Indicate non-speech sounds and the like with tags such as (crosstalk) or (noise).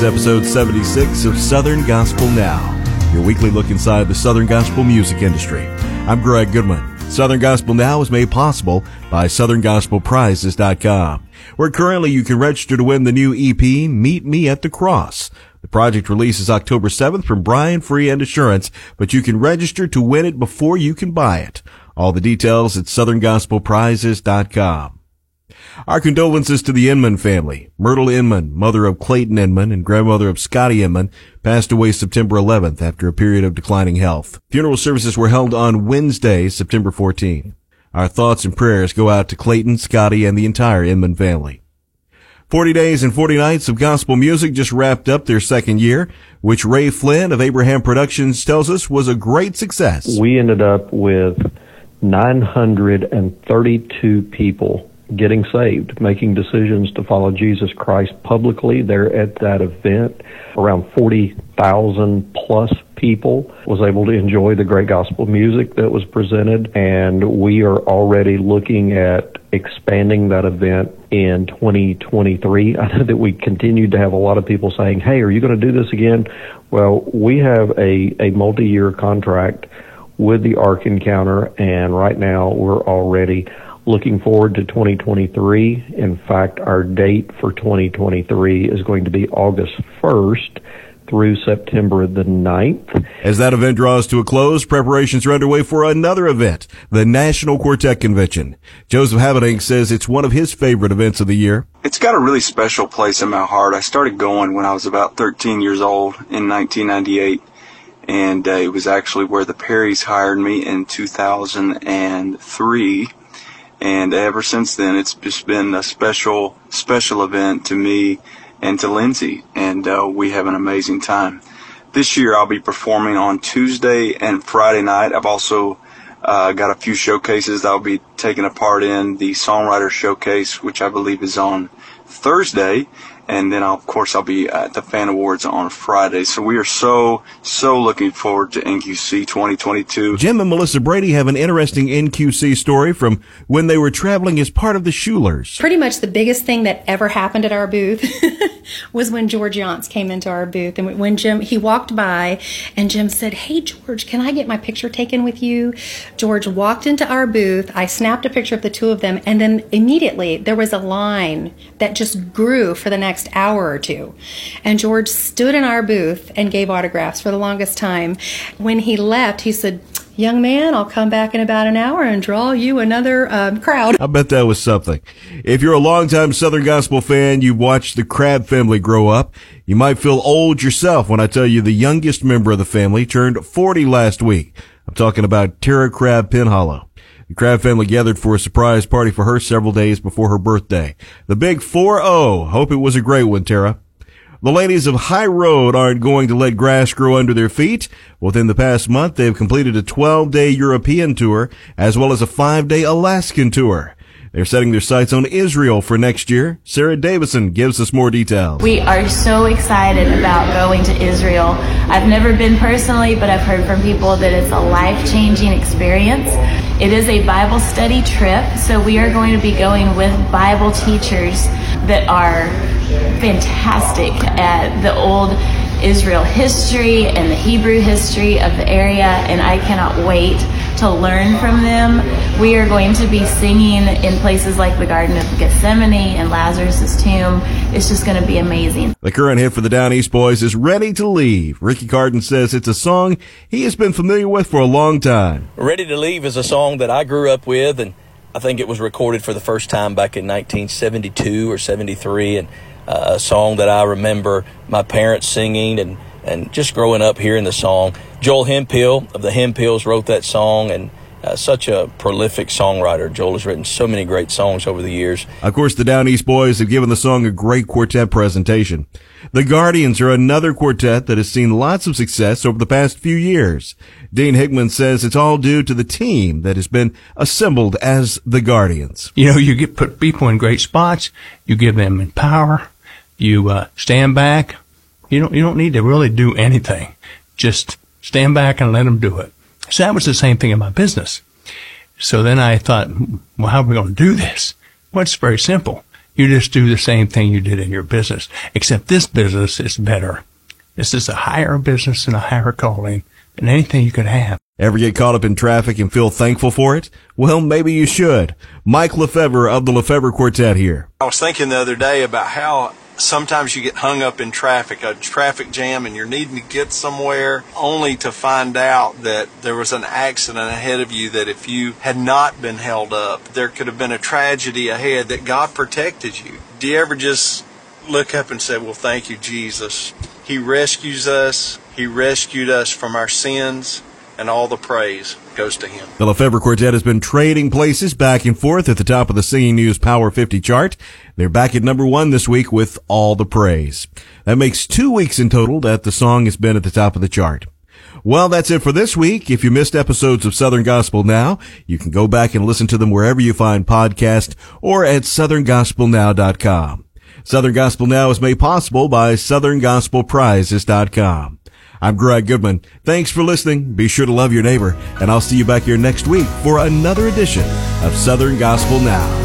is episode 76 of Southern Gospel Now, your weekly look inside the Southern Gospel music industry. I'm Greg Goodman. Southern Gospel Now is made possible by SouthernGospelPrizes.com, where currently you can register to win the new EP, Meet Me at the Cross. The project releases October 7th from Brian Free and Assurance, but you can register to win it before you can buy it. All the details at SouthernGospelPrizes.com. Our condolences to the Inman family. Myrtle Inman, mother of Clayton Inman and grandmother of Scotty Inman, passed away September 11th after a period of declining health. Funeral services were held on Wednesday, September 14. Our thoughts and prayers go out to Clayton, Scotty, and the entire Inman family. 40 Days and 40 Nights of Gospel Music just wrapped up their second year, which Ray Flynn of Abraham Productions tells us was a great success. We ended up with 932 people getting saved, making decisions to follow Jesus Christ publicly there at that event. Around 40,000 plus people was able to enjoy the great gospel music that was presented and we are already looking at expanding that event in 2023. (laughs) I know that we continued to have a lot of people saying, "Hey, are you going to do this again?" Well, we have a a multi-year contract with the Ark Encounter and right now we're already looking forward to 2023. In fact, our date for 2023 is going to be August 1st through September the 9th. As that event draws to a close, preparations are underway for another event, the National Quartet Convention. Joseph Habedank says it's one of his favorite events of the year. It's got a really special place in my heart. I started going when I was about 13 years old in 1998 and uh, it was actually where the Perrys hired me in 2003 and ever since then, it's just been a special, special event to me and to Lindsay, and uh, we have an amazing time. This year, I'll be performing on Tuesday and Friday night. I've also uh, got a few showcases that I'll be taking a part in. The Songwriter Showcase, which I believe is on Thursday, and then I'll, of course I'll be at the Fan Awards on Friday. So we are so so looking forward to NQC 2022. Jim and Melissa Brady have an interesting NQC story from when they were traveling as part of the Schulers. Pretty much the biggest thing that ever happened at our booth (laughs) was when George Younce came into our booth, and when Jim he walked by, and Jim said, "Hey George, can I get my picture taken with you?" George walked into our booth. I snapped a picture of the two of them, and then immediately there was a line that just grew for the next hour or two. And George stood in our booth and gave autographs for the longest time. When he left, he said, Young man, I'll come back in about an hour and draw you another um, crowd. I bet that was something. If you're a longtime Southern Gospel fan, you've watched the Crabb family grow up. You might feel old yourself when I tell you the youngest member of the family turned 40 last week. I'm talking about Terah Crabb Penhollow. The Crabb family gathered for a surprise party for her several days before her birthday. The big 4-0. Hope it was a great one, Terah. The ladies of High Road aren't going to let grass grow under their feet. Within the past month, they've completed a 12-day European tour as well as a 5-day Alaskan tour. They're setting their sights on Israel for next year. Sarah Davison gives us more details. We are so excited about going to Israel. I've never been personally, but I've heard from people that it's a life changing experience. It is a Bible study trip, so we are going to be going with Bible teachers that are fantastic at the old Israel history and the Hebrew history of the area, and I cannot wait to learn from them. We are going to be singing in places like the Garden of Gethsemane and Lazarus' tomb. It's just going to be amazing. The current hit for the Down East Boys is Ready to Leave. Ricky Carden says it's a song he has been familiar with for a long time. Ready to Leave is a song that I grew up with, and I think it was recorded for the first time back in 1972 or 73, and uh, a song that I remember my parents singing and, and just growing up hearing the song. Joel Hemphill of the Hemphills wrote that song and uh, such a prolific songwriter. Joel has written so many great songs over the years. Of course, the Down East Boys have given the song a great quartet presentation. The Guardians are another quartet that has seen lots of success over the past few years. Dean Hickman says it's all due to the team that has been assembled as the Guardians. You know, you get put people in great spots. You give them power. You uh, stand back. You don't. You don't need to really do anything. Just stand back and let them do it. So that was the same thing in my business. So then I thought, well, how are we going to do this? Well, it's very simple You just do the same thing you did in your business, except this business is better. This is a higher business and a higher calling than anything you could have. Ever get caught up in traffic and feel thankful for it? Well, maybe you should. Mike Lefebvre of the Lefebvre Quartet here. I was thinking the other day about how sometimes you get hung up in traffic, a traffic jam, and you're needing to get somewhere only to find out that there was an accident ahead of you that if you had not been held up, there could have been a tragedy ahead that God protected you. Do you ever just look up and say, Well, thank you, Jesus? He rescues us, He rescued us from our sins, and all the praise goes to Him. The Lefebvre Quartet has been trading places back and forth at the top of the Singing News Power 50 chart. They're back at number one this week with All the Praise. That makes two weeks in total that the song has been at the top of the chart. Well, that's it for this week. If you missed episodes of Southern Gospel Now, you can go back and listen to them wherever you find podcasts or at southerngospelnow.com. Southern Gospel Now is made possible by southerngospelprizes.com. I'm Greg Goodman. Thanks for listening. Be sure to love your neighbor, and I'll see you back here next week for another edition of Southern Gospel Now.